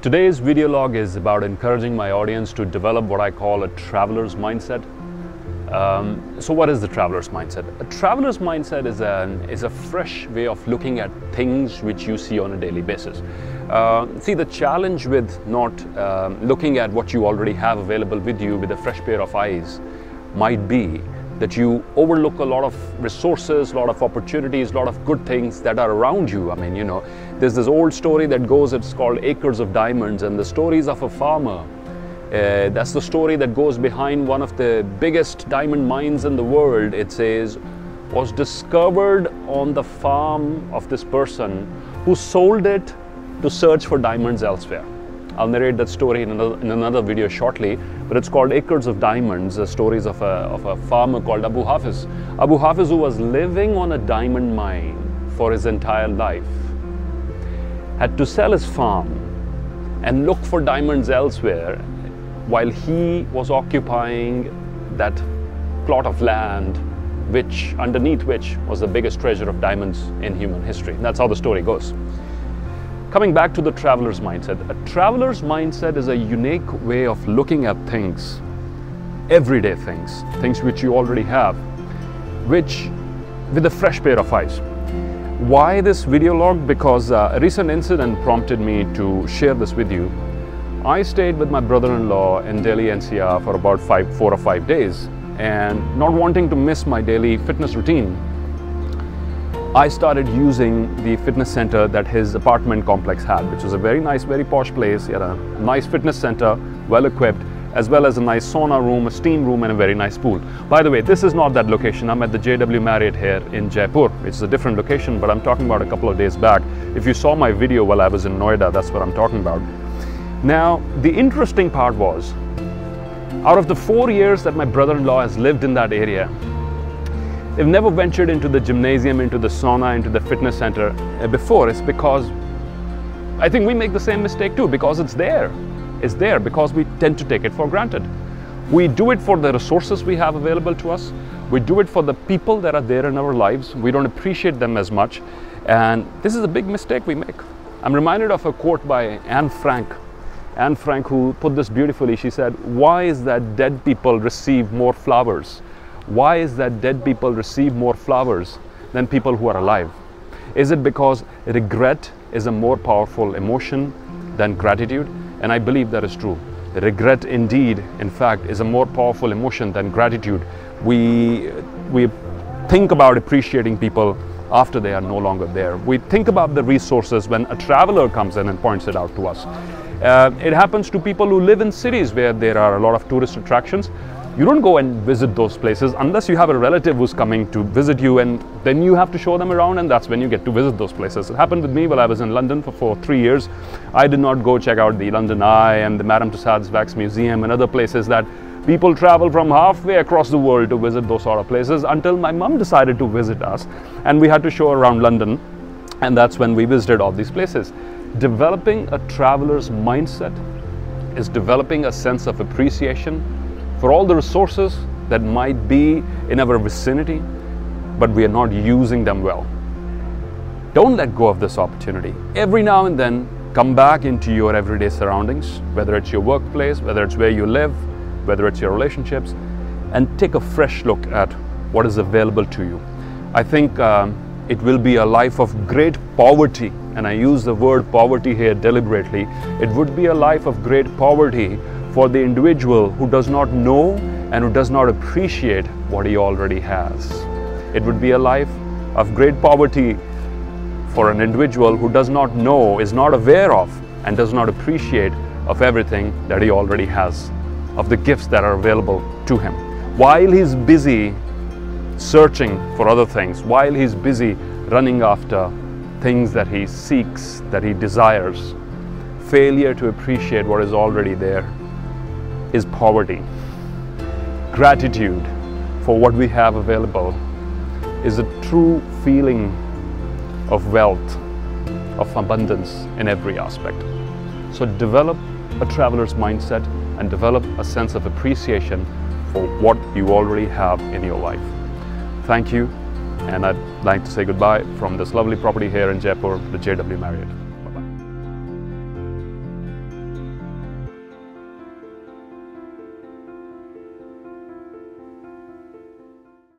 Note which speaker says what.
Speaker 1: Today's video log is about encouraging my audience to develop what I call a traveler's mindset. Um, so what is the traveler's mindset? A traveler's mindset is a, is a fresh way of looking at things which you see on a daily basis. Uh, see, the challenge with not um, looking at what you already have available with you with a fresh pair of eyes might be that you overlook a lot of resources, a lot of opportunities, a lot of good things that are around you. I mean, you know, there's this old story that goes, it's called Acres of Diamonds, and the stories of a farmer. Uh, that's the story that goes behind one of the biggest diamond mines in the world. It says, was discovered on the farm of this person who sold it to search for diamonds elsewhere. I'll narrate that story in another, in another video shortly, but it's called Acres of Diamonds, the stories of a, of a farmer called Abu Hafiz. Abu Hafiz who was living on a diamond mine for his entire life, had to sell his farm and look for diamonds elsewhere while he was occupying that plot of land which underneath which was the biggest treasure of diamonds in human history. That's how the story goes. Coming back to the traveler's mindset, a traveler's mindset is a unique way of looking at things, everyday things, things which you already have, which with a fresh pair of eyes. Why this video log? Because uh, a recent incident prompted me to share this with you. I stayed with my brother-in-law in Delhi NCR for about five, four or five days and not wanting to miss my daily fitness routine, I started using the fitness center that his apartment complex had, which was a very nice, very posh place. He had a nice fitness center, well equipped, as well as a nice sauna room, a steam room, and a very nice pool. By the way, this is not that location. I'm at the JW Marriott here in Jaipur. It's a different location, but I'm talking about a couple of days back. If you saw my video while I was in Noida, that's what I'm talking about. Now, the interesting part was, out of the four years that my brother-in-law has lived in that area, they've never ventured into the gymnasium, into the sauna, into the fitness center uh, before. It's because I think we make the same mistake too, because it's there. It's there because we tend to take it for granted. We do it for the resources we have available to us. We do it for the people that are there in our lives. We don't appreciate them as much. And this is a big mistake we make. I'm reminded of a quote by Anne Frank. Anne Frank, who put this beautifully, she said, Why is that dead people receive more flowers why is that dead people receive more flowers than people who are alive? Is it because regret is a more powerful emotion than gratitude? And I believe that is true. Regret indeed, in fact, is a more powerful emotion than gratitude. We, we think about appreciating people after they are no longer there. We think about the resources when a traveler comes in and points it out to us. Uh, it happens to people who live in cities where there are a lot of tourist attractions you don't go and visit those places unless you have a relative who's coming to visit you and then you have to show them around and that's when you get to visit those places. It happened with me while I was in London for, for three years. I did not go check out the London Eye and the Madame Tussauds Wax Museum and other places that people travel from halfway across the world to visit those sort of places until my mum decided to visit us and we had to show around London and that's when we visited all these places. Developing a traveler's mindset is developing a sense of appreciation for all the resources that might be in our vicinity, but we are not using them well. Don't let go of this opportunity. Every now and then, come back into your everyday surroundings, whether it's your workplace, whether it's where you live, whether it's your relationships, and take a fresh look at what is available to you. I think um, it will be a life of great poverty, and I use the word poverty here deliberately. It would be a life of great poverty for the individual who does not know and who does not appreciate what he already has. It would be a life of great poverty for an individual who does not know, is not aware of, and does not appreciate of everything that he already has, of the gifts that are available to him. While he's busy searching for other things, while he's busy running after things that he seeks, that he desires, failure to appreciate what is already there is poverty. Gratitude for what we have available is a true feeling of wealth, of abundance in every aspect. So develop a traveler's mindset and develop a sense of appreciation for what you already have in your life. Thank you, and I'd like to say goodbye from this lovely property here in Jaipur, the JW Marriott.